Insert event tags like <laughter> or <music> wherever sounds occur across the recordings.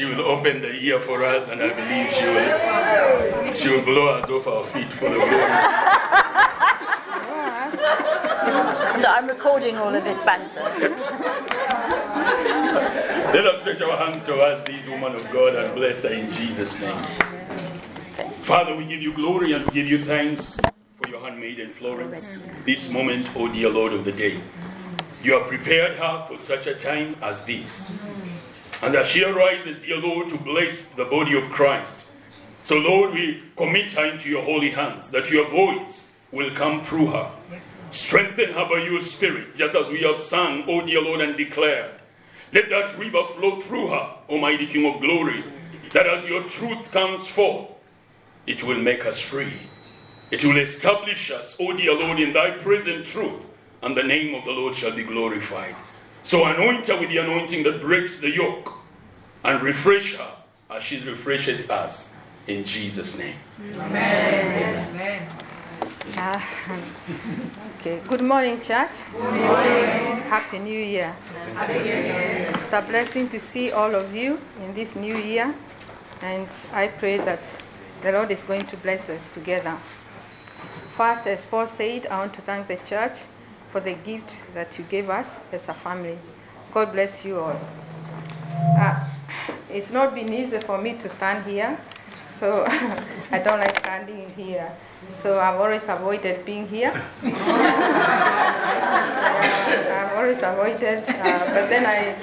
she will open the ear for us, and I believe she will, she will blow us off our feet for the glory. So I'm recording all of this banter. Let us stretch our hands towards these women of God and bless her in Jesus' name. Father, we give you glory and we give you thanks for your handmaiden Florence. This moment, O dear Lord of the day, you have prepared her for such a time as this. And as she arises, dear Lord, to bless the body of Christ. So, Lord, we commit her into your holy hands, that your voice will come through her. Strengthen her by your spirit, just as we have sung, O dear Lord, and declared. Let that river flow through her, Almighty King of glory, that as your truth comes forth, it will make us free. It will establish us, O dear Lord, in thy present truth, and the name of the Lord shall be glorified. So anoint her with the anointing that breaks the yoke, and refresh her as she refreshes us. In Jesus' name. Amen. Uh, okay. Good morning, church. Good morning. Happy New Year. Happy New Year. It's a blessing to see all of you in this new year, and I pray that the Lord is going to bless us together. First, as Paul said, I want to thank the church for the gift that you gave us as a family. God bless you all. Uh, it's not been easy for me to stand here, so <laughs> I don't like standing here. So I've always avoided being here. <laughs> I've always avoided, uh, but then I,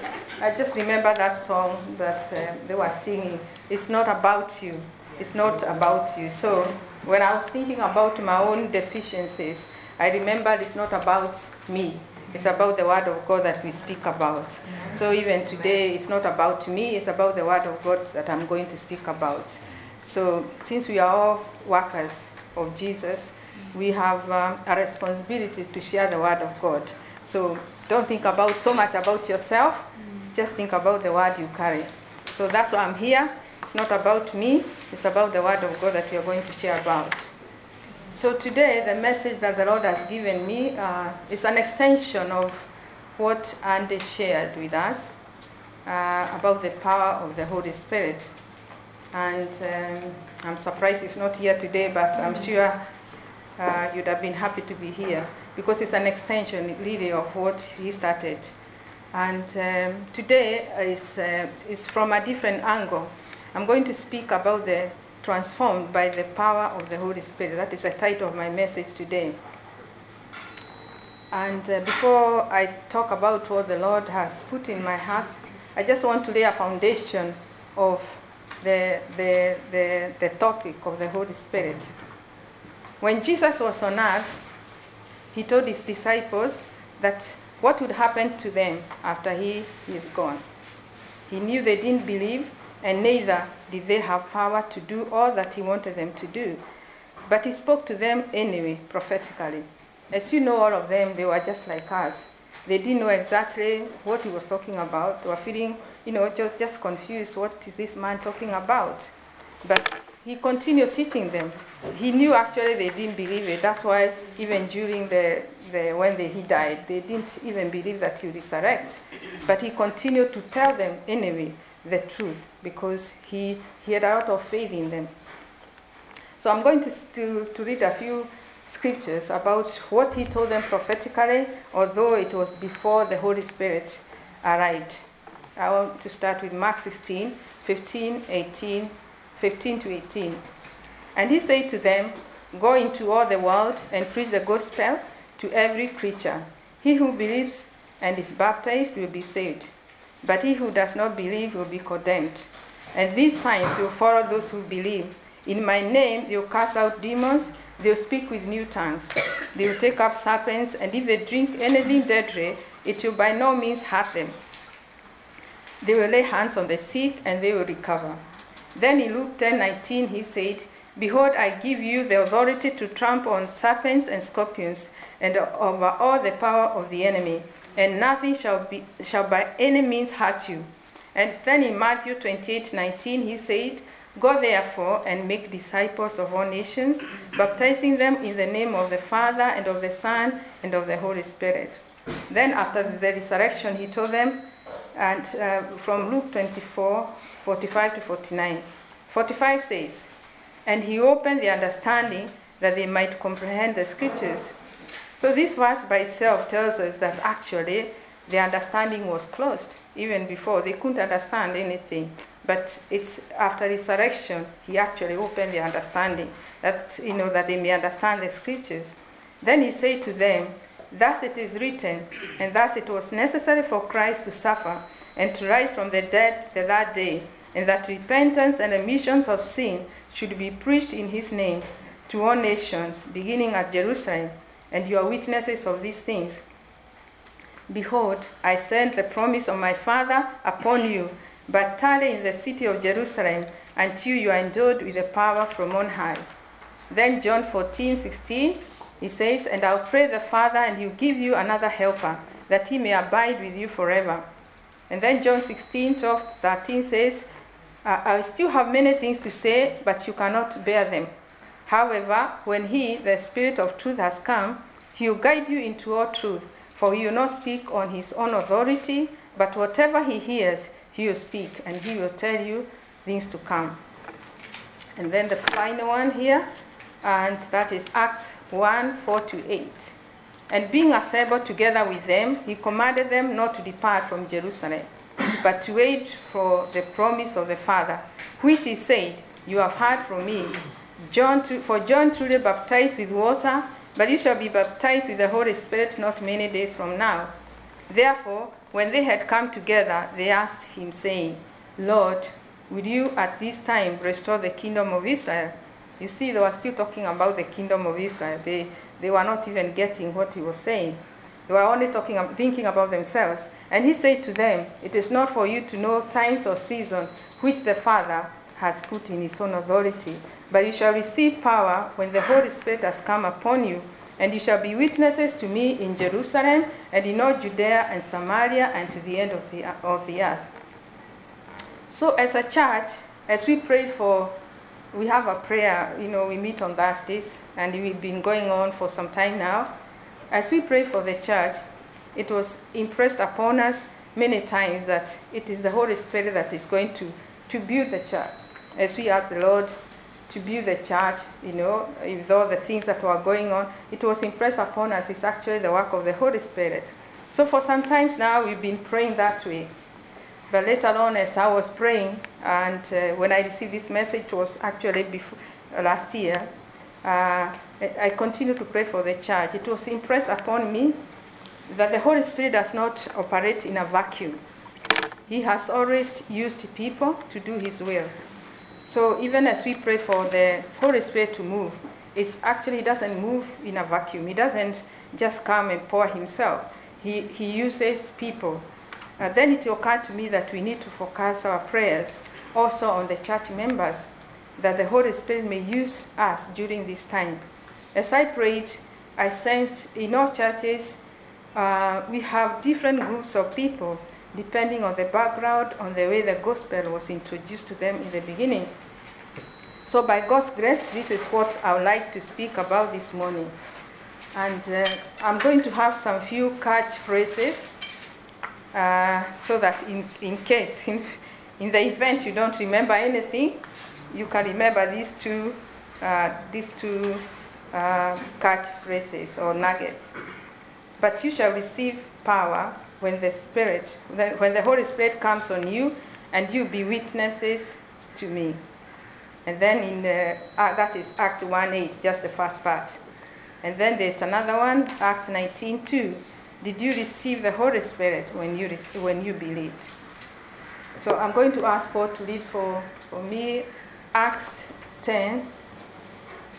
I just remember that song that uh, they were singing. It's not about you. It's not about you. So when I was thinking about my own deficiencies, I remember it's not about me. It's about the word of God that we speak about. So even today, it's not about me, it's about the word of God that I'm going to speak about. So since we are all workers of Jesus, we have um, a responsibility to share the word of God. So don't think about so much about yourself, just think about the word you carry. So that's why I'm here. It's not about me, it's about the word of God that we are going to share about. So today, the message that the Lord has given me uh, is an extension of what Andy shared with us uh, about the power of the Holy Spirit. And um, I'm surprised he's not here today, but I'm sure uh, you'd have been happy to be here because it's an extension, really, of what he started. And um, today is, uh, is from a different angle. I'm going to speak about the transformed by the power of the Holy Spirit. That is the title of my message today. And uh, before I talk about what the Lord has put in my heart, I just want to lay a foundation of the, the, the, the topic of the Holy Spirit. When Jesus was on earth, he told his disciples that what would happen to them after he is gone. He knew they didn't believe, and neither did they have power to do all that he wanted them to do. But he spoke to them anyway, prophetically. As you know, all of them, they were just like us. They didn't know exactly what he was talking about. They were feeling, you know, just, just confused. What is this man talking about? But he continued teaching them. He knew actually they didn't believe it. That's why even during the, the when they, he died, they didn't even believe that he would resurrect. But he continued to tell them anyway the truth because he, he had a lot of faith in them. So I'm going to, to, to read a few scriptures about what he told them prophetically, although it was before the Holy Spirit arrived. I want to start with Mark 16, 15, 18, 15 to 18. And he said to them, Go into all the world and preach the gospel to every creature. He who believes and is baptized will be saved, but he who does not believe will be condemned. And these signs will follow those who believe. In my name, they will cast out demons, they will speak with new tongues, they will take up serpents, and if they drink anything deadly, it will by no means hurt them. They will lay hands on the sick, and they will recover. Then in Luke 10 19, he said, Behold, I give you the authority to trample on serpents and scorpions, and over all the power of the enemy, and nothing shall, be, shall by any means hurt you. And then in Matthew 28 19, he said, Go therefore and make disciples of all nations, baptizing them in the name of the Father and of the Son and of the Holy Spirit. Then, after the resurrection, he told them, And uh, from Luke 24 45 to 49. 45 says, And he opened the understanding that they might comprehend the scriptures. So this verse by itself tells us that actually the understanding was closed even before. They couldn't understand anything. But it's after resurrection, he actually opened the understanding that you know that they may understand the scriptures. Then he said to them, Thus it is written, and thus it was necessary for Christ to suffer and to rise from the dead the third day, and that repentance and remissions of sin should be preached in his name to all nations, beginning at Jerusalem, and you are witnesses of these things. Behold, I send the promise of my Father upon you, but tarry in the city of Jerusalem until you are endowed with the power from on high. Then John 14, 16, he says, And I'll pray the Father, and he'll give you another helper, that he may abide with you forever. And then John 16, 12, 13 says, I still have many things to say, but you cannot bear them. However, when he, the Spirit of truth, has come, he will guide you into all truth, for he will not speak on his own authority, but whatever he hears, he will speak, and he will tell you things to come. And then the final one here, and that is Acts 1 4 to 8. And being assembled together with them, he commanded them not to depart from Jerusalem, but to wait for the promise of the Father, which he said, You have heard from me. John, for John truly baptized with water, but you shall be baptized with the Holy Spirit not many days from now. Therefore, when they had come together, they asked him, saying, Lord, will you at this time restore the kingdom of Israel? You see, they were still talking about the kingdom of Israel. They, they were not even getting what he was saying. They were only talking, thinking about themselves. And he said to them, It is not for you to know times or seasons which the Father has put in his own authority, but you shall receive power when the Holy Spirit has come upon you, and you shall be witnesses to me in Jerusalem and in all Judea and Samaria and to the end of the, of the earth. So, as a church, as we pray for we have a prayer, you know, we meet on Thursdays, and we've been going on for some time now. As we pray for the church, it was impressed upon us many times that it is the Holy Spirit that is going to, to build the church. As we ask the Lord to build the church, you know, with all the things that were going on, it was impressed upon us it's actually the work of the Holy Spirit. So for some times now, we've been praying that way. But later on, as I was praying, and uh, when I received this message, was actually before, last year, uh, I continued to pray for the church. It was impressed upon me that the Holy Spirit does not operate in a vacuum. He has always used people to do His will. So even as we pray for the Holy Spirit to move, it actually doesn't move in a vacuum. He doesn't just come and pour Himself. He, he uses people uh, then it occurred to me that we need to focus our prayers also on the church members, that the Holy Spirit may use us during this time. As I prayed, I sensed in all churches uh, we have different groups of people depending on the background, on the way the gospel was introduced to them in the beginning. So, by God's grace, this is what I would like to speak about this morning. And uh, I'm going to have some few catchphrases uh, so that in, in case, in, <laughs> in the event you don't remember anything, you can remember these two, uh, these two uh, catchphrases or nuggets. But you shall receive power when the Spirit, when the Holy Spirit comes on you, and you be witnesses to me. And then in the, uh, that is Act 1 8, just the first part. And then there's another one, Act 19 2 did you receive the Holy Spirit when you, when you believed? So I'm going to ask Paul to read for, for me Acts 10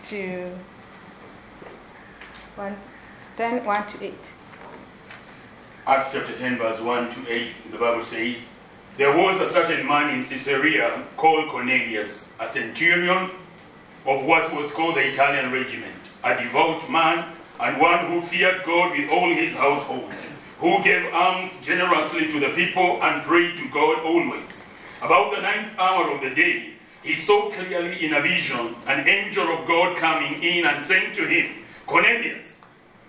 to 1, 10, 1 to 8. Acts chapter 10, verse 1 to 8, the Bible says, There was a certain man in Caesarea called Cornelius, a centurion of what was called the Italian regiment, a devout man and one who feared God with all his household, who gave alms generously to the people and prayed to God always. About the ninth hour of the day, he saw clearly in a vision an angel of God coming in and saying to him, Cornelius.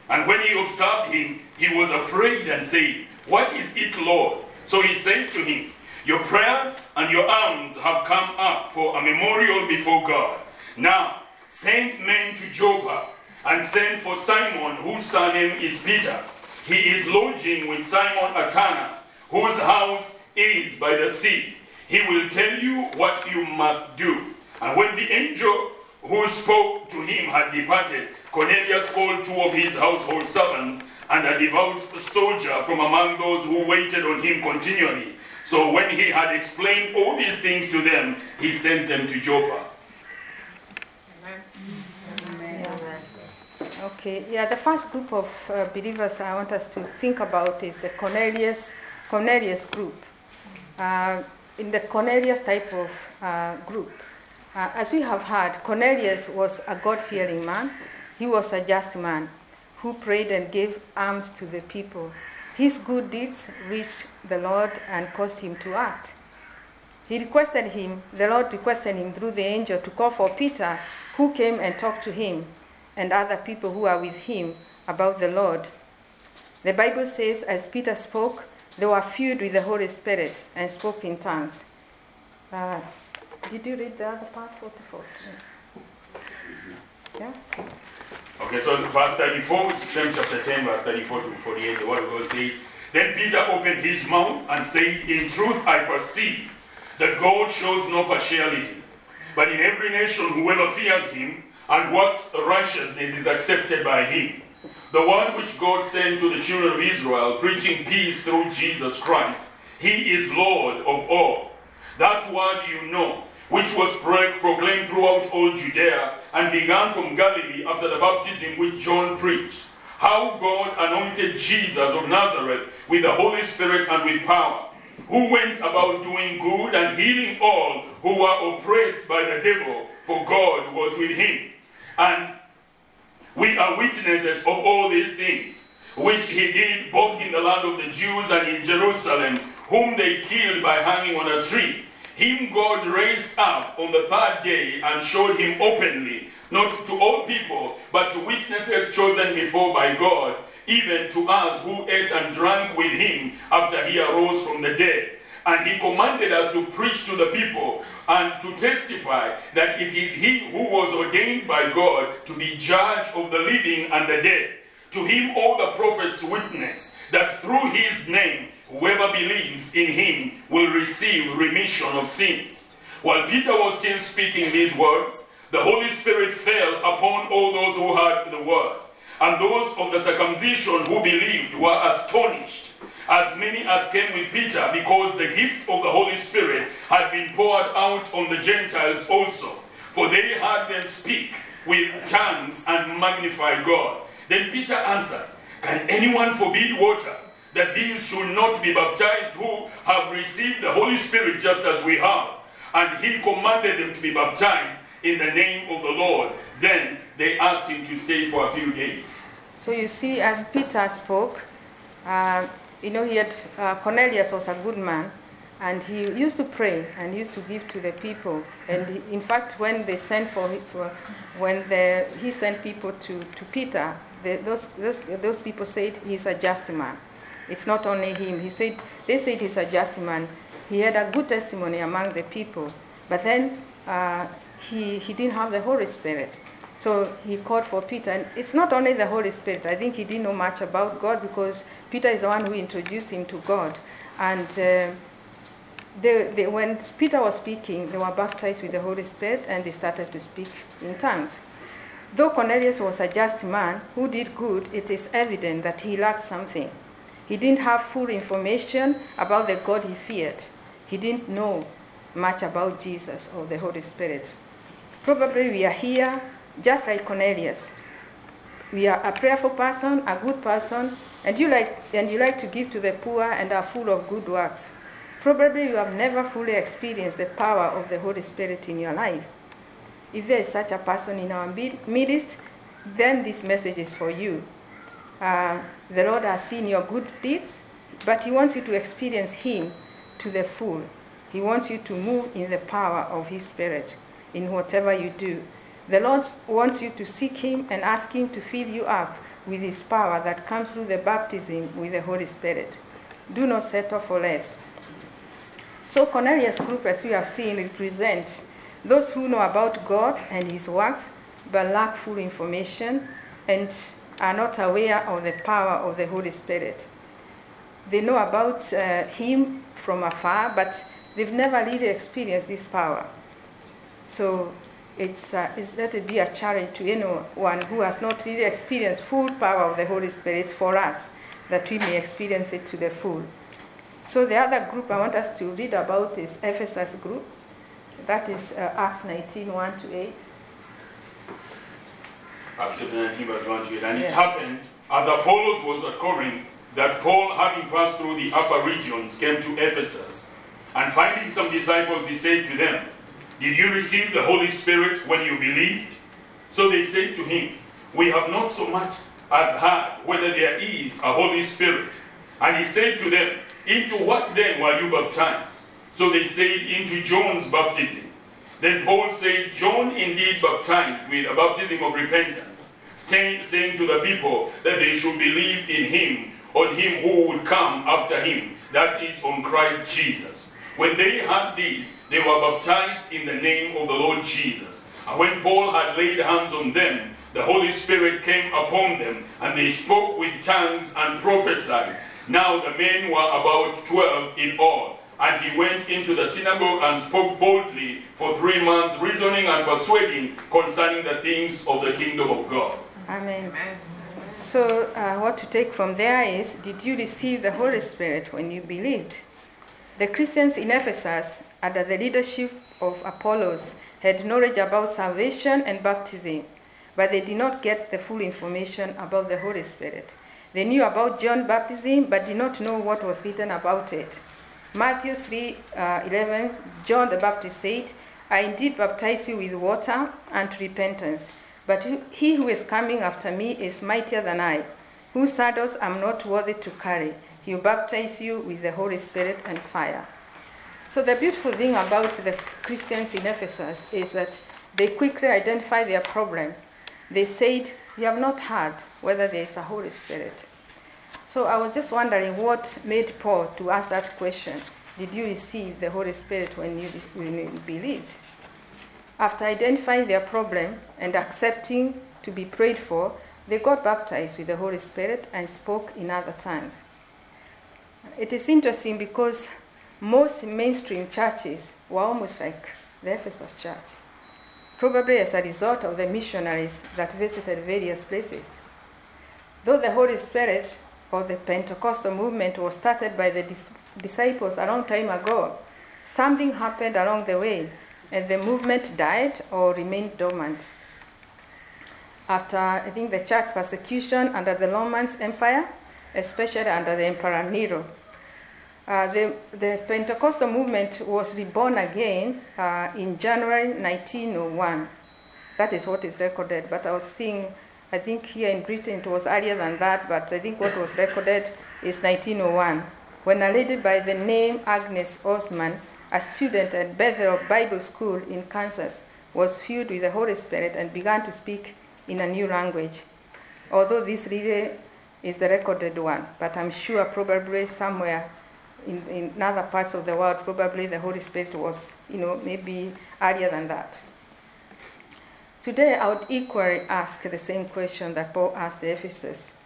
And when he observed him, he was afraid and said, What is it, Lord? So he said to him, Your prayers and your alms have come up for a memorial before God. Now send men to Joppa and send for Simon, whose surname is Peter. He is lodging with Simon Atana, whose house is by the sea. He will tell you what you must do. And when the angel who spoke to him had departed, Cornelius called two of his household servants and a devout soldier from among those who waited on him continually. So when he had explained all these things to them, he sent them to Joppa. Okay, yeah, the first group of uh, believers I want us to think about is the Cornelius, Cornelius group. Uh, in the Cornelius type of uh, group, uh, as we have heard, Cornelius was a God fearing man. He was a just man who prayed and gave alms to the people. His good deeds reached the Lord and caused him to act. He requested him, the Lord requested him through the angel to call for Peter, who came and talked to him and other people who are with him about the Lord. The Bible says, as Peter spoke, they were filled with the Holy Spirit and spoke in tongues. Uh, did you read the other part, 44? Yeah? Okay, so verse 34, same chapter 10, verse 34 to 48, the word of God says, Then Peter opened his mouth and said, In truth I perceive that God shows no partiality, but in every nation whoever fears him and works righteousness is accepted by him. The word which God sent to the children of Israel, preaching peace through Jesus Christ, he is Lord of all. That word you know, which was proclaimed throughout all Judea and began from Galilee after the baptism which John preached. How God anointed Jesus of Nazareth with the Holy Spirit and with power, who went about doing good and healing all who were oppressed by the devil, for God was with him. And we are witnesses of all these things, which he did both in the land of the Jews and in Jerusalem, whom they killed by hanging on a tree. Him God raised up on the third day and showed him openly, not to all people, but to witnesses chosen before by God, even to us who ate and drank with him after he arose from the dead. And he commanded us to preach to the people and to testify that it is he who was ordained by God to be judge of the living and the dead. To him all the prophets witness that through his name whoever believes in him will receive remission of sins. While Peter was still speaking these words, the Holy Spirit fell upon all those who heard the word. And those of the circumcision who believed were astonished as many as came with Peter, because the gift of the Holy Spirit had been poured out on the Gentiles also. For they heard them speak with tongues and magnify God. Then Peter answered, Can anyone forbid water that these should not be baptized who have received the Holy Spirit just as we have? And he commanded them to be baptized in the name of the Lord. Then they asked him to stay for a few days. So you see, as Peter spoke, uh, you know, he had, uh, Cornelius was a good man, and he used to pray and used to give to the people. And he, in fact, when they sent for, for when the, he sent people to, to Peter, the, those, those, those people said he's a just man. It's not only him. He said, they said he's a just man. He had a good testimony among the people, but then uh, he, he didn't have the Holy Spirit. So he called for Peter. And it's not only the Holy Spirit. I think he didn't know much about God because Peter is the one who introduced him to God. And uh, they, they, when Peter was speaking, they were baptized with the Holy Spirit and they started to speak in tongues. Though Cornelius was a just man who did good, it is evident that he lacked something. He didn't have full information about the God he feared. He didn't know much about Jesus or the Holy Spirit. Probably we are here just like Cornelius. We are a prayerful person, a good person, and you like and you like to give to the poor and are full of good works. Probably you have never fully experienced the power of the Holy Spirit in your life. If there is such a person in our midst, then this message is for you. Uh, the Lord has seen your good deeds, but He wants you to experience Him to the full. He wants you to move in the power of His Spirit in whatever you do. The Lord wants you to seek Him and ask Him to fill you up with His power that comes through the baptism with the Holy Spirit. do not settle for less. So Cornelius' group, as we have seen, represents those who know about God and his works, but lack full information and are not aware of the power of the Holy Spirit. They know about uh, him from afar, but they've never really experienced this power. So it's, uh, it's let it be a challenge to anyone who has not really experienced full power of the Holy Spirit for us, that we may experience it to the full. So the other group I want us to read about is Ephesus group. That is uh, Acts 19, 1 to 8. Acts 19, verse 1 to 8. And it happened, as Apollos was at Corinth, that Paul, having passed through the upper regions, came to Ephesus. And finding some disciples, he said to them, Did you receive the Holy Spirit when you believed? So they said to him, We have not so much as heard whether there is a Holy Spirit. And he said to them, Into what then were you baptized? So they said, Into John's baptism. Then Paul said, John indeed baptized with a baptism of repentance, saying, to the people that they should believe in him, on him who would come after him, that is, on Christ Jesus. When they heard this, they were baptized in the name of the Lord Jesus. And when Paul had laid hands on them, the Holy Spirit came upon them, and they spoke with tongues and prophesied. Now the men were about twelve in all. And he went into the synagogue and spoke boldly for three months, reasoning and persuading concerning the things of the kingdom of God. Amen. So, uh, what to take from there is Did you receive the Holy Spirit when you believed? The Christians in Ephesus, under the leadership of Apollos, had knowledge about salvation and baptism, but they did not get the full information about the Holy Spirit. They knew about John baptism, but did not know what was written about it. Matthew 3 uh, 11, John the Baptist said, I indeed baptize you with water unto repentance. But he who is coming after me is mightier than I, whose sandals I'm not worthy to carry. He will baptize you with the Holy Spirit and fire. So, the beautiful thing about the Christians in Ephesus is that they quickly identified their problem. They said, We have not heard whether there is a Holy Spirit. So, I was just wondering what made Paul to ask that question Did you receive the Holy Spirit when you, when you believed? After identifying their problem and accepting to be prayed for, they got baptized with the Holy Spirit and spoke in other tongues. It is interesting because most mainstream churches were almost like the Ephesus church, probably as a result of the missionaries that visited various places. Though the Holy Spirit or the Pentecostal movement was started by the dis- disciples a long time ago, something happened along the way and the movement died or remained dormant. After, I think, the church persecution under the Roman Empire, especially under the Emperor Nero, uh, the, the Pentecostal movement was reborn again uh, in January 1901. That is what is recorded. But I was seeing, I think here in Britain it was earlier than that, but I think what was recorded is 1901, when a lady by the name Agnes Ozman, a student at Bethel Bible School in Kansas, was filled with the Holy Spirit and began to speak in a new language. Although this really is the recorded one, but I'm sure probably somewhere in, in other parts of the world, probably the Holy Spirit was, you know, maybe earlier than that. Today, I would equally ask the same question that Paul asked the Ephesus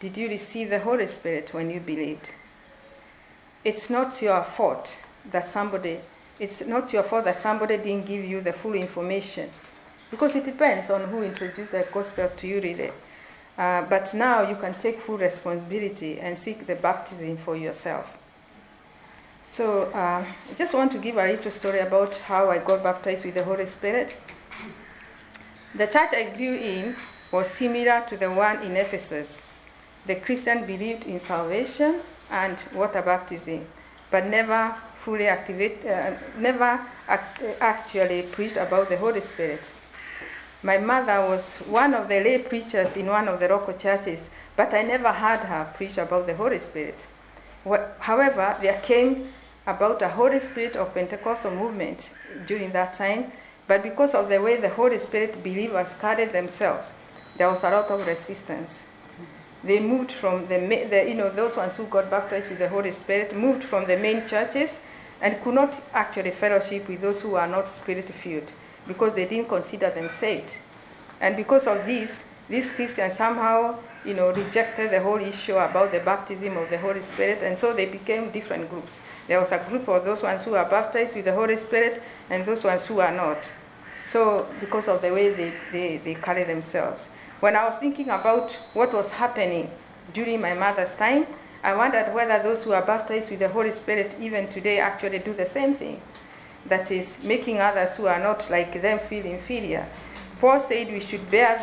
Did you receive the Holy Spirit when you believed? It's not your fault that somebody, it's not your fault that somebody didn't give you the full information. Because it depends on who introduced the gospel to you, really. Uh, but now you can take full responsibility and seek the baptism for yourself. So uh, I just want to give a little story about how I got baptized with the Holy Spirit. The church I grew in was similar to the one in Ephesus. The Christian believed in salvation and water baptism, but never fully activate, uh, never act- actually preached about the Holy Spirit. My mother was one of the lay preachers in one of the local churches, but I never heard her preach about the Holy Spirit. However, there came about a Holy Spirit of Pentecostal movement during that time, but because of the way the Holy Spirit believers carried themselves, there was a lot of resistance. they moved from the, the, you know, those ones who got baptized with the Holy Spirit moved from the main churches and could not actually fellowship with those who are not spirit filled because they didn't consider them saved. And because of this, these Christians somehow, you know, rejected the whole issue about the baptism of the Holy Spirit, and so they became different groups. There was a group of those ones who are baptized with the Holy Spirit and those ones who are not. So, because of the way they, they, they carry themselves. When I was thinking about what was happening during my mother's time, I wondered whether those who are baptized with the Holy Spirit even today actually do the same thing. That is, making others who are not like them feel inferior. Paul said we should bear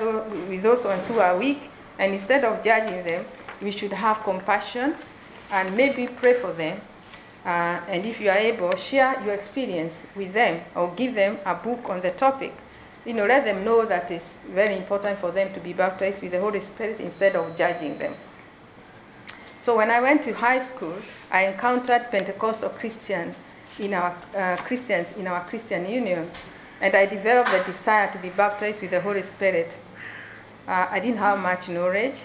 with those ones who are weak, and instead of judging them, we should have compassion and maybe pray for them. Uh, and if you are able, share your experience with them or give them a book on the topic. You know, let them know that it's very important for them to be baptized with the Holy Spirit instead of judging them. So when I went to high school, I encountered Pentecostal Christian in our uh, Christians in our Christian union, and I developed the desire to be baptized with the Holy Spirit. Uh, I didn't have much knowledge,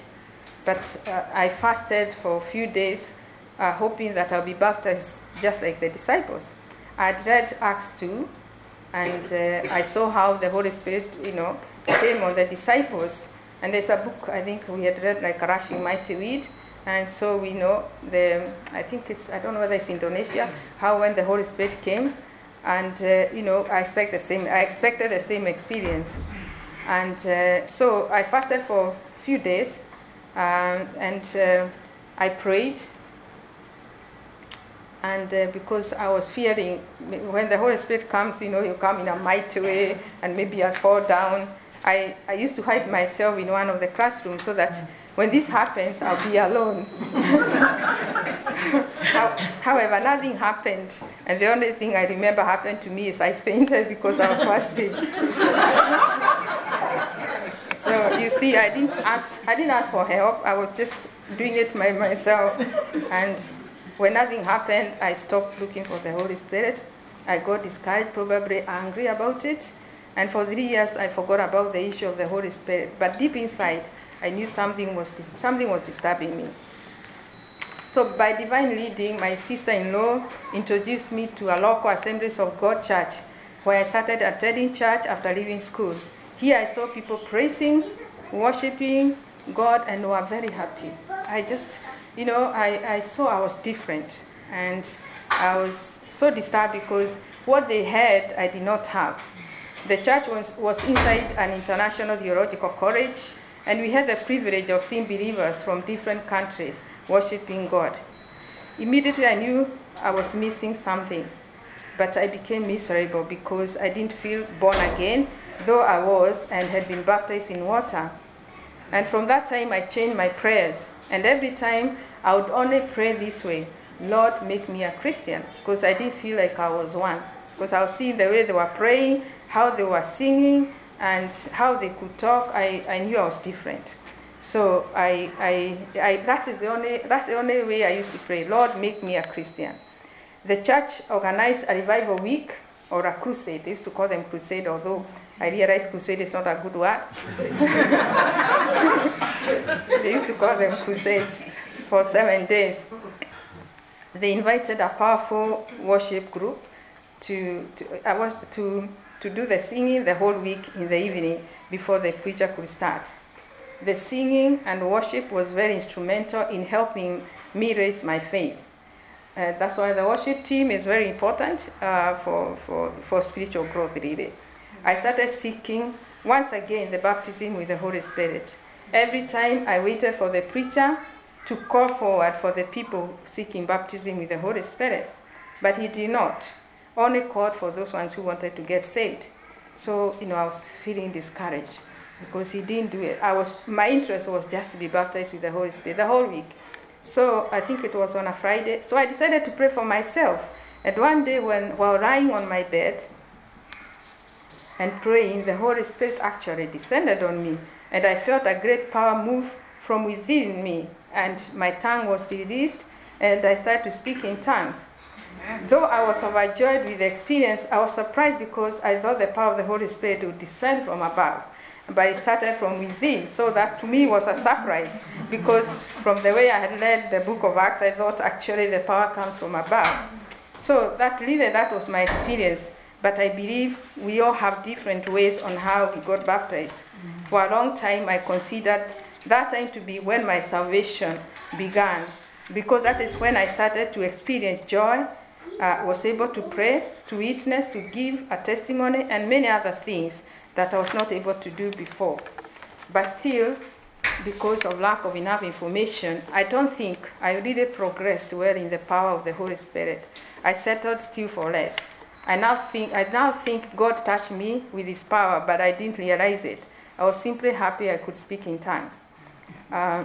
but uh, I fasted for a few days, uh, hoping that I'll be baptized just like the disciples. I'd read Acts 2, and uh, I saw how the Holy Spirit, you know, came on the disciples. And there's a book I think we had read, like Rushing Mighty Wind and so we know the, I think it's, I don't know whether it's Indonesia, how when the Holy Spirit came, and uh, you know, I expect the same, I expected the same experience. And uh, so I fasted for a few days, um, and uh, I prayed. And uh, because I was fearing, when the Holy Spirit comes, you know, He'll come in a mighty way, and maybe I fall down. I, I used to hide myself in one of the classrooms so that when this happens, I'll be alone. <laughs> However, nothing happened, and the only thing I remember happened to me is I fainted because I was fasting. <laughs> so you see, I didn't ask. I didn't ask for help. I was just doing it by myself, and when nothing happened, I stopped looking for the Holy Spirit. I got discouraged, probably angry about it, and for three years I forgot about the issue of the Holy Spirit. But deep inside, I knew something was, something was disturbing me. So, by divine leading, my sister in law introduced me to a local Assemblies of God church where I started attending church after leaving school. Here I saw people praising, worshiping God, and were very happy. I just, you know, I, I saw I was different. And I was so disturbed because what they had, I did not have. The church was, was inside an international theological college and we had the privilege of seeing believers from different countries worshiping God. Immediately I knew I was missing something, but I became miserable because I didn't feel born again, though I was and had been baptized in water. And from that time I changed my prayers, and every time I would only pray this way Lord, make me a Christian, because I didn't feel like I was one. Because I was seeing the way they were praying, how they were singing, and how they could talk, I, I knew I was different. So I, I, I, that is the only, that's the only way I used to pray, Lord, make me a Christian. The church organized a revival week or a crusade. They used to call them crusade, although I realize crusade is not a good word. <laughs> they used to call them crusades for seven days. They invited a powerful worship group to, to, uh, to to do the singing the whole week in the evening before the preacher could start. The singing and worship was very instrumental in helping me raise my faith. Uh, that's why the worship team is very important uh, for, for, for spiritual growth, really. I started seeking once again the baptism with the Holy Spirit. Every time I waited for the preacher to call forward for the people seeking baptism with the Holy Spirit, but he did not only called for those ones who wanted to get saved. So, you know, I was feeling discouraged because he didn't do it. I was, my interest was just to be baptized with the Holy Spirit the whole week. So I think it was on a Friday. So I decided to pray for myself. And one day, when while lying on my bed and praying, the Holy Spirit actually descended on me, and I felt a great power move from within me, and my tongue was released, and I started to speak in tongues. Though I was overjoyed with the experience, I was surprised because I thought the power of the Holy Spirit would descend from above. but it started from within. So that to me was a surprise because from the way I had read the book of Acts, I thought actually the power comes from above. So that really that was my experience. But I believe we all have different ways on how we got baptized. For a long time, I considered that time to be when my salvation began, because that is when I started to experience joy, uh, was able to pray, to witness, to give a testimony, and many other things that I was not able to do before. But still, because of lack of enough information, I don't think I really progressed well in the power of the Holy Spirit. I settled still for less. I now think I now think God touched me with His power, but I didn't realize it. I was simply happy I could speak in tongues. Uh,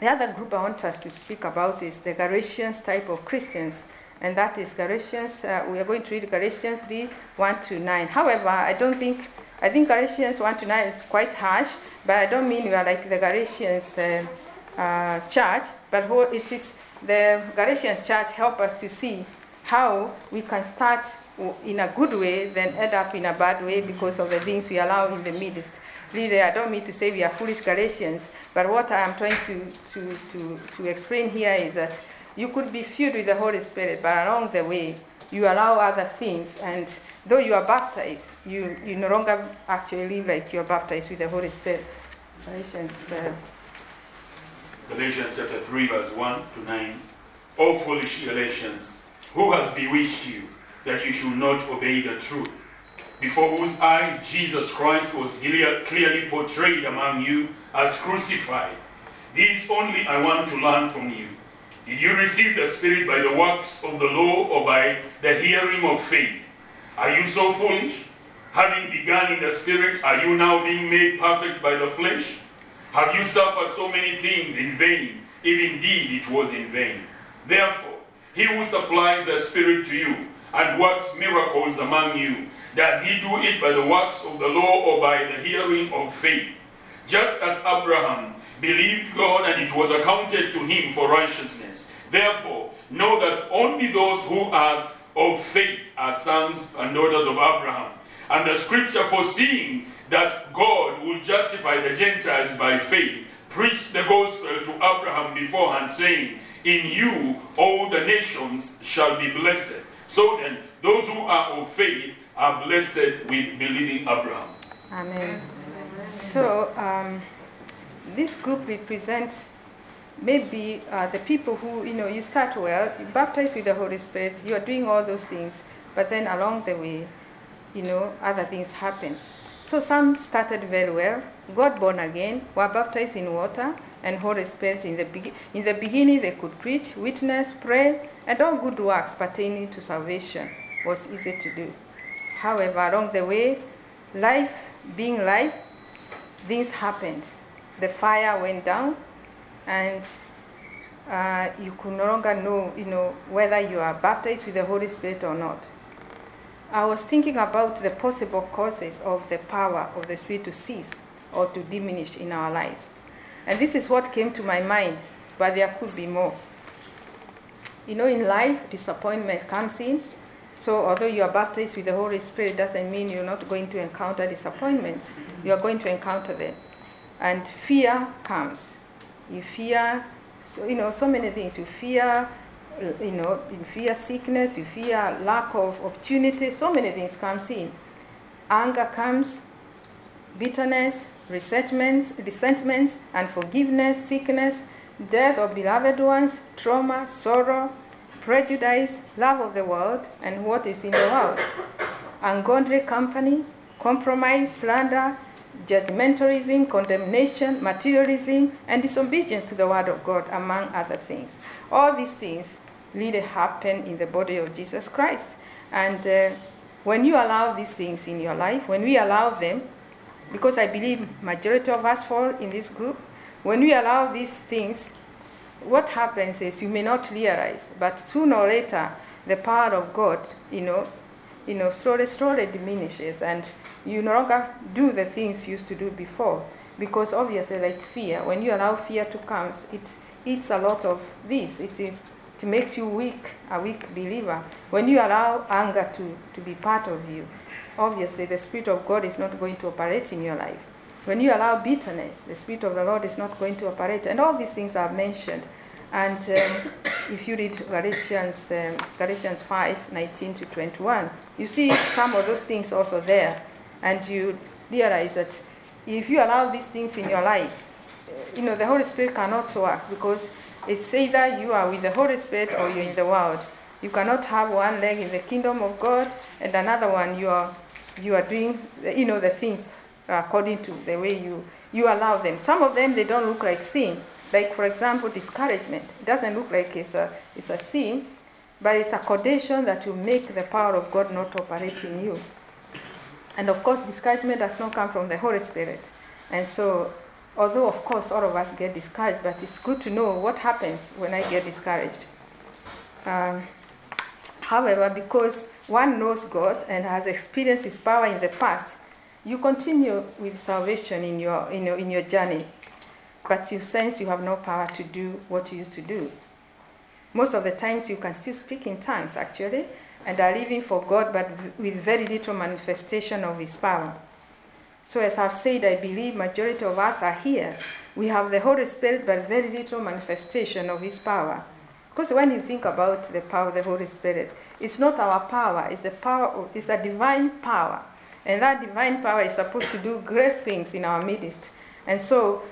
the other group I want us to speak about is the Galatians type of Christians, and that is Galatians. Uh, we are going to read Galatians 3 1 to 9. However, I don't think, I think Galatians 1 to 9 is quite harsh, but I don't mean we are like the Galatians uh, uh, church, but it is the Galatians church help us to see how we can start in a good way, then end up in a bad way because of the things we allow in the midst. Really, I don't mean to say we are foolish Galatians, but what I am trying to, to, to, to explain here is that you could be filled with the Holy Spirit, but along the way, you allow other things, and though you are baptized, you, you no longer actually live like you're baptized with the Holy Spirit. Galatians. Uh, Galatians chapter 3, verse 1 to 9. O foolish Galatians, who has bewitched you that you should not obey the truth? Before whose eyes Jesus Christ was clearly portrayed among you as crucified. This only I want to learn from you. Did you receive the Spirit by the works of the law or by the hearing of faith? Are you so foolish? Having begun in the Spirit, are you now being made perfect by the flesh? Have you suffered so many things in vain, if indeed it was in vain? Therefore, he who supplies the Spirit to you and works miracles among you, does he do it by the works of the law or by the hearing of faith? Just as Abraham believed God and it was accounted to him for righteousness. Therefore, know that only those who are of faith are sons and daughters of Abraham. And the scripture foreseeing that God will justify the Gentiles by faith preached the gospel to Abraham beforehand, saying, In you all the nations shall be blessed. So then, those who are of faith are blessed with believing Abraham. Amen. So, um, this group represents maybe uh, the people who, you know, you start well, you baptize with the Holy Spirit, you are doing all those things, but then along the way, you know, other things happen. So some started very well, got born again, were baptized in water and Holy Spirit. In the, be- in the beginning, they could preach, witness, pray, and all good works pertaining to salvation was easy to do. However, along the way, life being life, things happened. The fire went down, and uh, you could no longer know, you know, whether you are baptized with the Holy Spirit or not. I was thinking about the possible causes of the power of the Spirit to cease or to diminish in our lives. And this is what came to my mind, but there could be more. You know, in life, disappointment comes in. So, although you are baptized with the Holy Spirit, doesn't mean you're not going to encounter disappointments. You are going to encounter them. And fear comes. You fear, so, you know, so many things. You fear you know, you fear sickness, you fear lack of opportunity, so many things comes in. Anger comes, bitterness, resentments, resentments, unforgiveness, sickness, death of beloved ones, trauma, sorrow, prejudice, love of the world, and what is in the world. Ungodly company, compromise, slander, judgmentalism, condemnation, materialism, and disobedience to the word of God, among other things. All these things really happen in the body of Jesus Christ. And uh, when you allow these things in your life, when we allow them, because I believe majority of us fall in this group, when we allow these things, what happens is you may not realize, but sooner or later, the power of God, you know, you know, slowly, slowly diminishes, and you no longer do the things you used to do before. Because obviously, like fear, when you allow fear to come, it eats a lot of this. It is it makes you weak, a weak believer. When you allow anger to, to be part of you, obviously the Spirit of God is not going to operate in your life. When you allow bitterness, the Spirit of the Lord is not going to operate. And all these things are mentioned. And um, <coughs> if you read Galatians, um, Galatians 5 19 to 21, you see some of those things also there. And you realize that if you allow these things in your life, you know, the Holy Spirit cannot work because it's either you are with the Holy Spirit or you're in the world. You cannot have one leg in the kingdom of God and another one you are you are doing you know the things according to the way you you allow them. Some of them they don't look like sin. Like for example, discouragement. It doesn't look like it's a it's a sin, but it's a condition that will make the power of God not operate in you. And of course, discouragement does not come from the Holy Spirit. And so although of course all of us get discouraged, but it's good to know what happens when I get discouraged. Um, however, because one knows God and has experienced His power in the past, you continue with salvation in your, in your, in your journey, but you sense you have no power to do what you used to do. Most of the times you can still speak in tongues, actually, and are living for God, but with very little manifestation of His power. So, as I've said, I believe majority of us are here. We have the Holy Spirit, but very little manifestation of His power. Because when you think about the power of the Holy Spirit, it's not our power; it's the power. Of, it's a divine power, and that divine power is supposed to do great things in our midst. And so,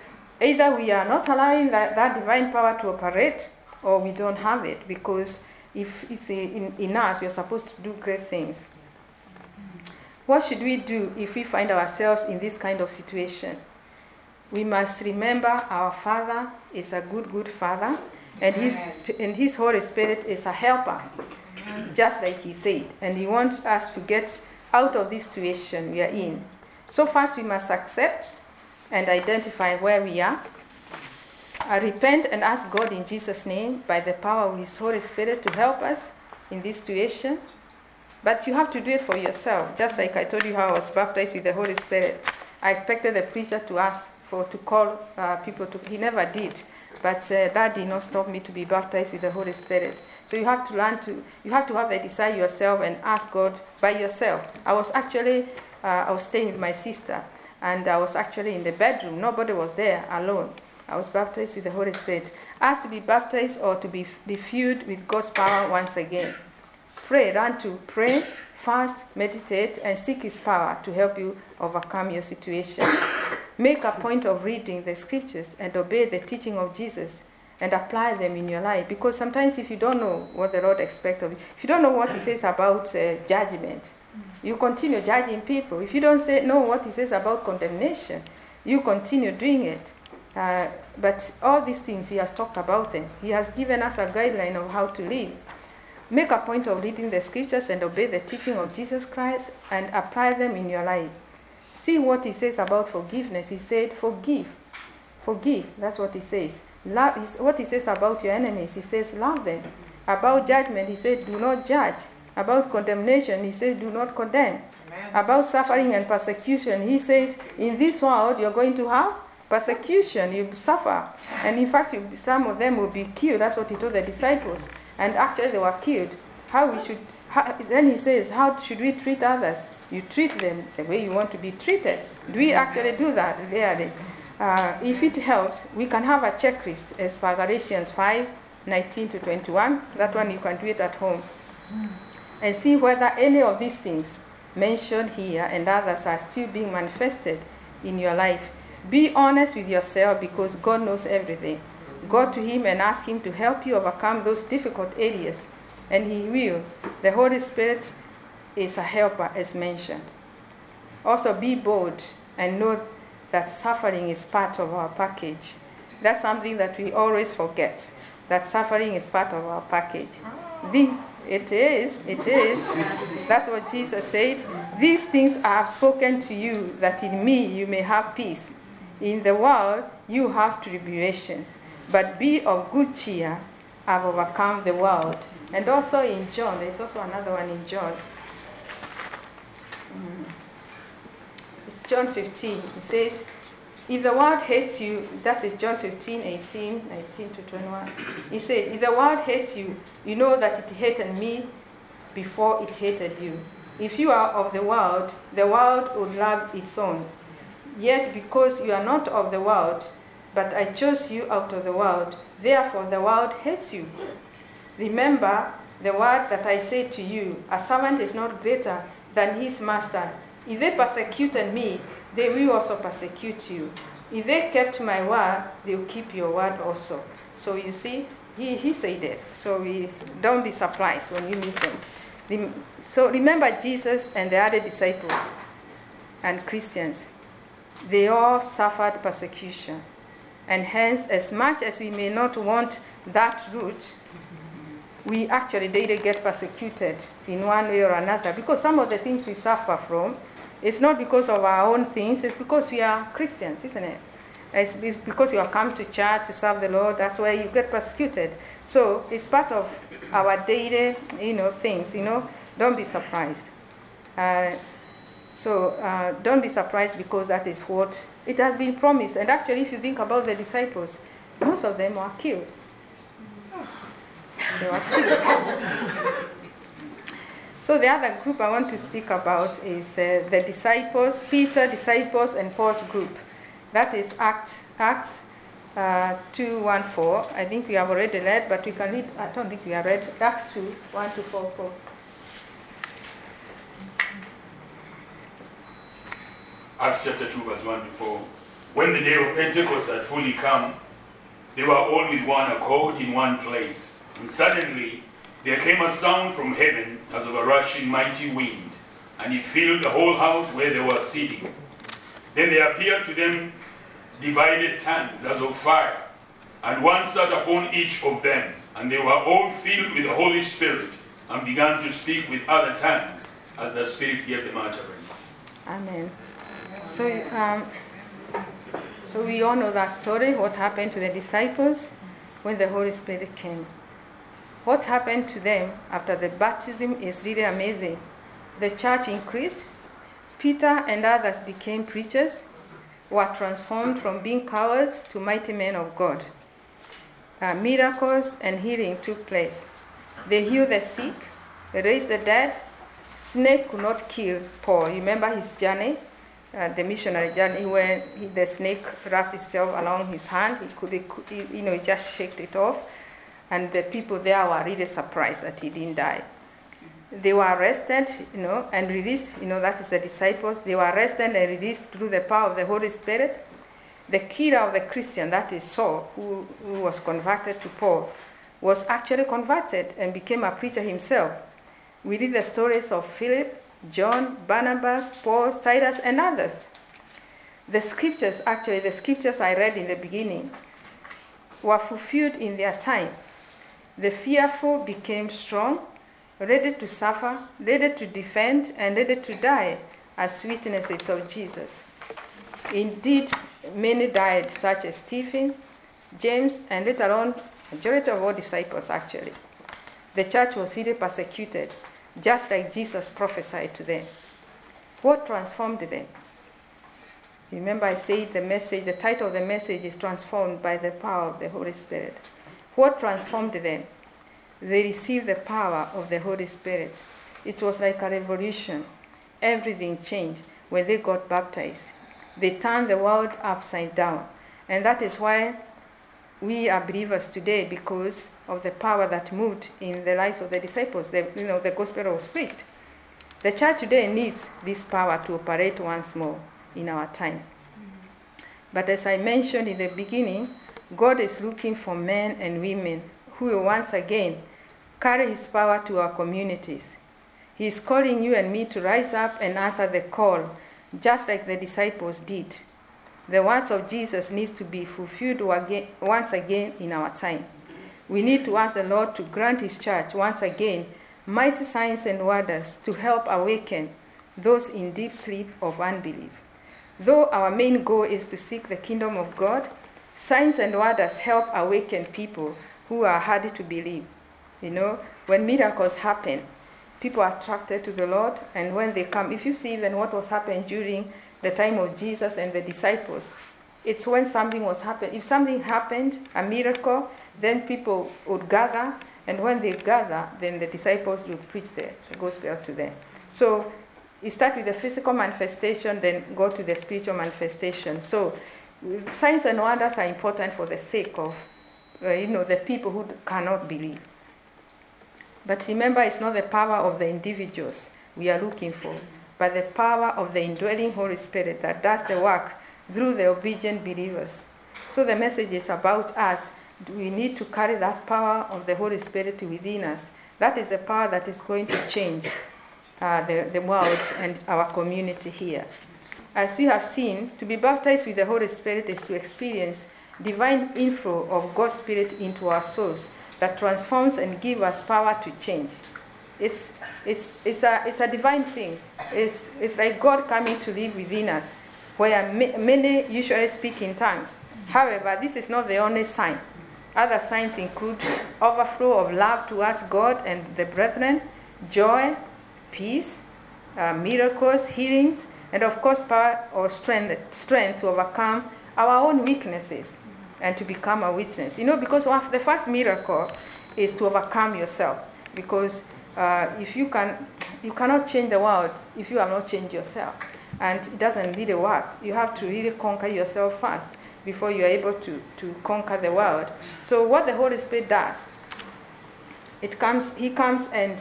either we are not allowing that, that divine power to operate, or we don't have it. Because if it's in, in us, we are supposed to do great things. What should we do if we find ourselves in this kind of situation? We must remember our Father is a good, good Father, and His, and His Holy Spirit is a helper, just like He said. And He wants us to get out of this situation we are in. So, first, we must accept and identify where we are. I repent and ask God in Jesus' name by the power of His Holy Spirit to help us in this situation. But you have to do it for yourself. Just like I told you how I was baptized with the Holy Spirit. I expected the preacher to ask for to call uh, people to. He never did, but uh, that did not stop me to be baptized with the Holy Spirit. So you have to learn to. You have to have the desire yourself and ask God by yourself. I was actually uh, I was staying with my sister, and I was actually in the bedroom. Nobody was there, alone. I was baptized with the Holy Spirit. Asked to be baptized or to be, be filled with God's power once again. Pray, learn to pray, fast, meditate, and seek His power to help you overcome your situation. Make a point of reading the scriptures and obey the teaching of Jesus and apply them in your life. Because sometimes, if you don't know what the Lord expects of you, if you don't know what He says about uh, judgment, you continue judging people. If you don't say, know what He says about condemnation, you continue doing it. Uh, but all these things He has talked about them. He has given us a guideline of how to live. Make a point of reading the scriptures and obey the teaching of Jesus Christ and apply them in your life. See what he says about forgiveness. He said, Forgive. Forgive. That's what he says. Love is what he says about your enemies. He says, Love them. About judgment, he said, Do not judge. About condemnation, he says, Do not condemn. Amen. About suffering and persecution, he says, In this world, you're going to have persecution. You suffer. And in fact, you, some of them will be killed. That's what he told the disciples and actually they were killed. How we should, how, then he says, how should we treat others? You treat them the way you want to be treated. Do we actually do that really? Uh, if it helps, we can have a checklist as per Galatians 5 19 to 21. That one you can do it at home. And see whether any of these things mentioned here and others are still being manifested in your life. Be honest with yourself because God knows everything. Go to Him and ask Him to help you overcome those difficult areas, and He will. The Holy Spirit is a helper, as mentioned. Also, be bold and know that suffering is part of our package. That's something that we always forget. That suffering is part of our package. This, it is, it is. That's what Jesus said. These things I have spoken to you, that in me you may have peace. In the world you have tribulations but be of good cheer, I've overcome the world. And also in John, there's also another one in John. Mm. It's John 15. It says, If the world hates you, that is John 15, 18, 19 to 21. He said, If the world hates you, you know that it hated me before it hated you. If you are of the world, the world would love its own. Yet because you are not of the world, but I chose you out of the world, therefore the world hates you. Remember the word that I said to you A servant is not greater than his master. If they persecuted me, they will also persecute you. If they kept my word, they will keep your word also. So you see, he, he said it. So we don't be surprised when you meet them. So remember Jesus and the other disciples and Christians. They all suffered persecution. And hence, as much as we may not want that route, we actually daily get persecuted in one way or another. Because some of the things we suffer from it's not because of our own things it's because we are christians isn't it? It's, because you have come to church to serve the lord that's why you get persecuted. So it's part of our daily you know things you know? Don't be surprised. Uh, so uh, don't be surprised because that is what it has been promised and actually if you think about the disciples most of them were killed so the other group I want to speak about is uh, the disciples, Peter, disciples, and Paul's group. That is Acts, Acts uh, 2, 1, 4. I think we have already read, but we can read, I don't think we have read Acts 2, 1 to 4, 4. Acts chapter 2, verse 1 to 4. When the day of Pentecost had fully come, they were all with one accord in one place. And suddenly there came a sound from heaven as of a rushing mighty wind, and it filled the whole house where they were sitting. Then there appeared to them divided tongues as of fire, and one sat upon each of them, and they were all filled with the Holy Spirit, and began to speak with other tongues as the Spirit gave them utterance. Amen. So, um, so we all know that story, what happened to the disciples when the Holy Spirit came. What happened to them after the baptism is really amazing. The church increased, Peter and others became preachers, were transformed from being cowards to mighty men of God. Uh, miracles and healing took place. They healed the sick, raised the dead. Snake could not kill Paul. Remember his journey, uh, the missionary journey, when he, the snake wrapped itself along his hand. He could, he you know, he just shaked it off and the people there were really surprised that he didn't die. They were arrested, you know, and released, you know, that is the disciples. They were arrested and released through the power of the Holy Spirit. The killer of the Christian, that is Saul, who, who was converted to Paul, was actually converted and became a preacher himself. We read the stories of Philip, John, Barnabas, Paul, Silas, and others. The scriptures, actually, the scriptures I read in the beginning, were fulfilled in their time. The fearful became strong, ready to suffer, ready to defend, and ready to die as witnesses of Jesus. Indeed, many died, such as Stephen, James, and later on, majority of all disciples actually. The church was really persecuted, just like Jesus prophesied to them. What transformed them? Remember, I said the message, the title of the message is Transformed by the Power of the Holy Spirit. What transformed them? They received the power of the Holy Spirit. It was like a revolution. Everything changed when they got baptized. They turned the world upside down. And that is why we are believers today because of the power that moved in the lives of the disciples. The, you know, the gospel was preached. The church today needs this power to operate once more in our time. But as I mentioned in the beginning, God is looking for men and women who will once again carry his power to our communities. He is calling you and me to rise up and answer the call, just like the disciples did. The words of Jesus needs to be fulfilled once again in our time. We need to ask the Lord to grant his church once again mighty signs and wonders to help awaken those in deep sleep of unbelief. Though our main goal is to seek the kingdom of God, signs and wonders help awaken people who are hard to believe. You know, when miracles happen, people are attracted to the Lord, and when they come, if you see even what was happening during the time of Jesus and the disciples, it's when something was happening. If something happened, a miracle, then people would gather, and when they gather, then the disciples would preach the, gospel to them. So you start with the physical manifestation, then go to the spiritual manifestation. So, signs and wonders are important for the sake of, uh, you know, the people who cannot believe. But remember, it's not the power of the individuals we are looking for, but the power of the indwelling Holy Spirit that does the work through the obedient believers. So the message is about us. We need to carry that power of the Holy Spirit within us. That is the power that is going to change uh, the, the world and our community here. As we have seen, to be baptized with the Holy Spirit is to experience divine inflow of God's Spirit into our souls that transforms and gives us power to change. It's, it's, it's, a, it's a divine thing. It's, it's like God coming to live within us, where many usually speak in tongues. However, this is not the only sign. Other signs include overflow of love towards God and the brethren, joy, peace, uh, miracles, healings, and of course, power or strength, strength to overcome our own weaknesses and to become a witness. You know, because the first miracle is to overcome yourself. Because uh, if you can, you cannot change the world if you have not changed yourself, and it doesn't really work. You have to really conquer yourself first before you are able to, to conquer the world. So what the Holy Spirit does, it comes, He comes and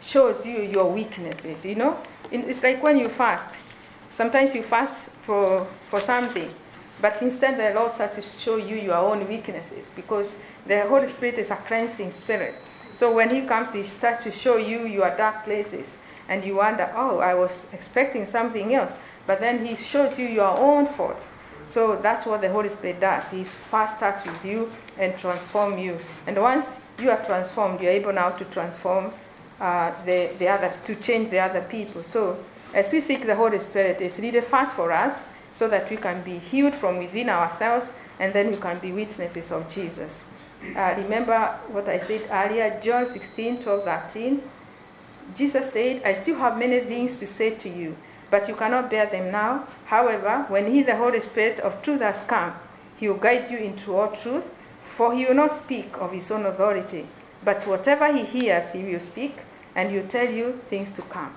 shows you your weaknesses. You know, it's like when you fast. Sometimes you fast for for something, but instead, the Lord starts to show you your own weaknesses because the Holy Spirit is a cleansing spirit. So when He comes, He starts to show you your dark places. And you wonder, oh, I was expecting something else. But then He shows you your own faults. So that's what the Holy Spirit does. He first starts with you and transform you. And once you are transformed, you're able now to transform uh, the, the other, to change the other people. So as we seek the Holy Spirit, it's really fast for us so that we can be healed from within ourselves and then we can be witnesses of Jesus. Uh, remember what I said earlier, John 16, 12, 13. Jesus said, I still have many things to say to you, but you cannot bear them now. However, when He, the Holy Spirit of truth, has come, He will guide you into all truth, for He will not speak of His own authority, but whatever He hears, He will speak, and He will tell you things to come.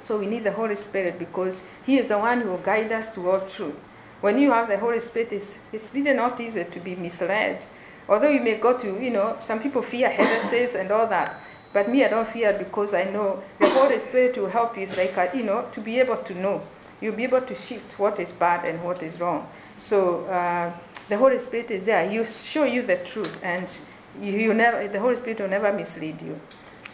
So we need the Holy Spirit because He is the one who will guide us to all truth. When you have the Holy Spirit, it's, it's really not easy to be misled. Although you may go to, you know, some people fear heresies and all that. But me, I don't fear because I know the Holy Spirit will help you. It's like, a, you know, to be able to know. You'll be able to shift what is bad and what is wrong. So uh, the Holy Spirit is there. He'll show you the truth, and you, you never, the Holy Spirit will never mislead you.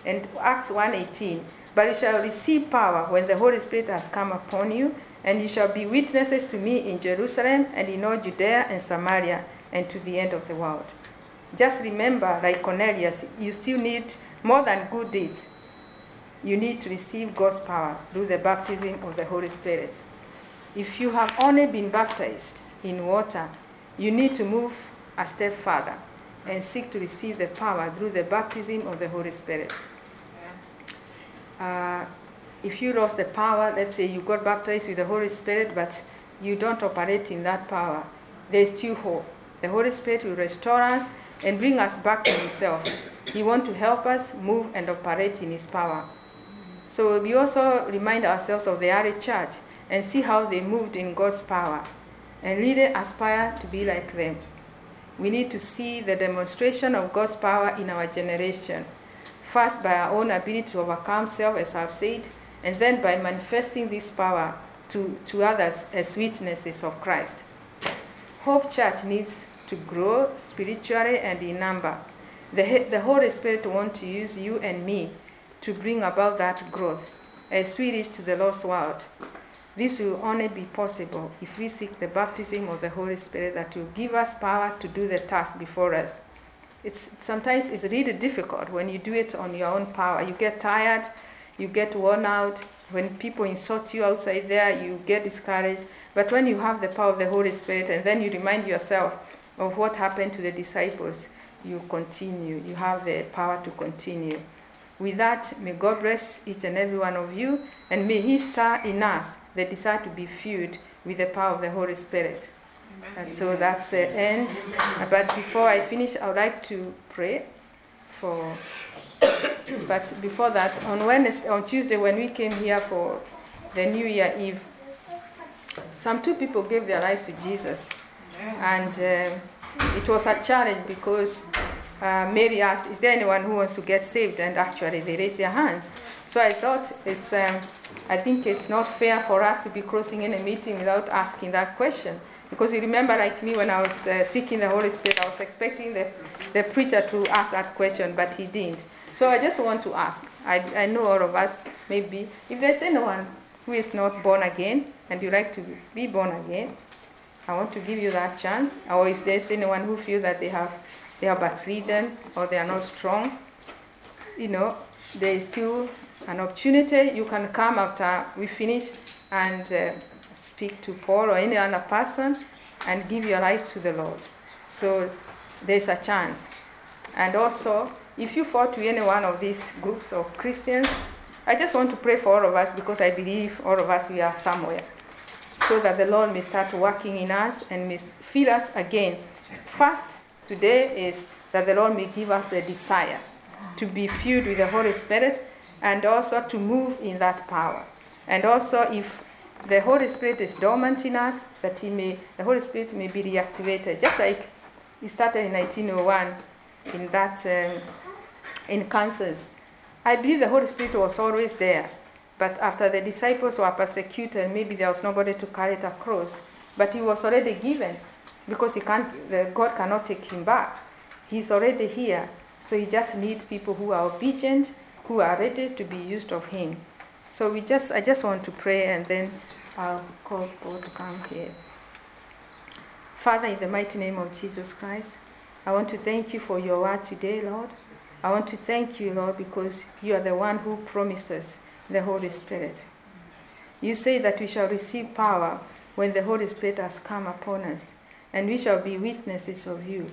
And Acts 1.18, but you shall receive power when the Holy Spirit has come upon you, and you shall be witnesses to me in Jerusalem and in all Judea and Samaria and to the end of the world. Just remember, like Cornelius, you still need more than good deeds. You need to receive God's power through the baptism of the Holy Spirit. If you have only been baptized in water, you need to move a step further and seek to receive the power through the baptism of the Holy Spirit uh, if you lost the power, let's say you got baptized with the Holy Spirit, but you don't operate in that power, there's still hope. The Holy Spirit will restore us and bring us back to Himself. He wants to help us move and operate in His power. So we also remind ourselves of the early church and see how they moved in God's power and really aspire to be like them. We need to see the demonstration of God's power in our generation first by our own ability to overcome self, as I've said, and then by manifesting this power to, to others as witnesses of Christ. Hope Church needs to grow spiritually and in number. The, the Holy Spirit wants to use you and me to bring about that growth as we reach to the lost world. This will only be possible if we seek the baptism of the Holy Spirit that will give us power to do the task before us it's sometimes it's really difficult when you do it on your own power. You get tired, you get worn out. When people insult you outside there, you get discouraged. But when you have the power of the Holy Spirit and then you remind yourself of what happened to the disciples, you continue. You have the power to continue. With that, may God bless each and every one of you, and may He stir in us the desire to be filled with the power of the Holy Spirit. And so that's the end. But before I finish, I would like to pray for But before that, on Wednesday, on Tuesday, when we came here for the New Year Eve, some two people gave their lives to Jesus, and uh, it was a challenge because uh, Mary asked, "Is there anyone who wants to get saved?" And actually, they raised their hands. So I thought it's, um, I think it's not fair for us to be crossing in a meeting without asking that question. Because you remember, like me, when I was uh, seeking the Holy Spirit, I was expecting the, the preacher to ask that question, but he didn't. So I just want to ask. I, I know all of us, maybe, if there's anyone who is not born again and you like to be born again, I want to give you that chance. Or if there's anyone who feels that they have they are backslidden or they are not strong, you know, there is still an opportunity. You can come after we finish and uh, speak to Paul or any other person and give your life to the Lord. So there's a chance. And also, if you fall to any one of these groups of Christians, I just want to pray for all of us because I believe all of us we are somewhere. So that the Lord may start working in us and may fill us again. First, today is that the Lord may give us the desire to be filled with the Holy Spirit and also to move in that power. And also, if the Holy Spirit is dormant in us, that he may, the Holy Spirit may be reactivated, just like it started in 1901 in that um, in Kansas. I believe the Holy Spirit was always there, but after the disciples were persecuted, maybe there was nobody to carry it across. But he was already given, because he can't, the, God cannot take him back. He's already here, so he just needs people who are obedient, who are ready to be used of him. So we just, I just want to pray, and then I'll call God to come here. Father, in the mighty name of Jesus Christ, I want to thank you for your word today, Lord. I want to thank you, Lord, because you are the one who promised us the Holy Spirit. You say that we shall receive power when the Holy Spirit has come upon us, and we shall be witnesses of you.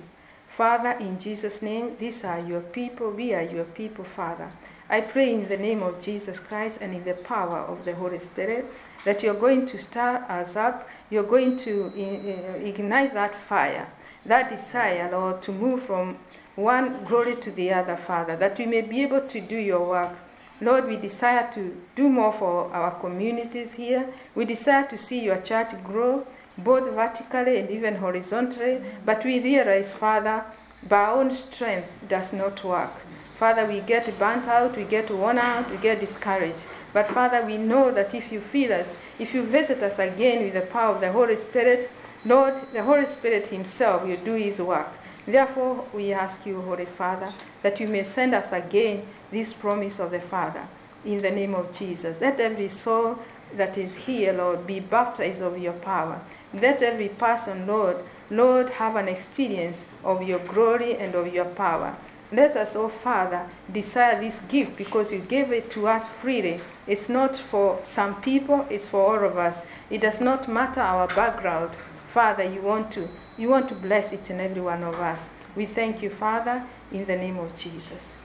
Father, in Jesus' name, these are your people, we are your people, Father. I pray in the name of Jesus Christ and in the power of the Holy Spirit that you're going to stir us up, you're going to eh, eh, ignite that fire, that desire, Lord, to move from one glory to the other, Father, that we may be able to do your work. Lord, we desire to do more for our communities here. We desire to see your church grow, both vertically and even horizontally. But we realize, Father, by our own strength does not work. Father, we get burnt out, we get worn out, we get discouraged. But Father, we know that if you fill us, if you visit us again with the power of the Holy Spirit, Lord, the Holy Spirit Himself will do His work. Therefore, we ask you, Holy Father, that you may send us again this promise of the Father in the name of Jesus. Let every soul that is here, Lord, be baptized of your power. Let every person, Lord, Lord, have an experience of your glory and of your power. Let us, oh Father, desire this gift because you gave it to us freely. It's not for some people, it's for all of us. It does not matter our background. Father, you want to you want to bless each and every one of us. We thank you, Father, in the name of Jesus.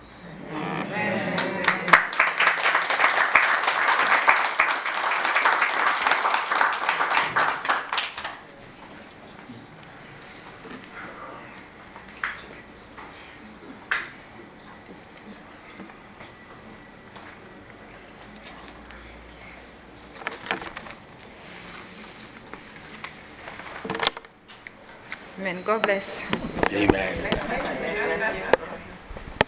Amen. God bless. Amen.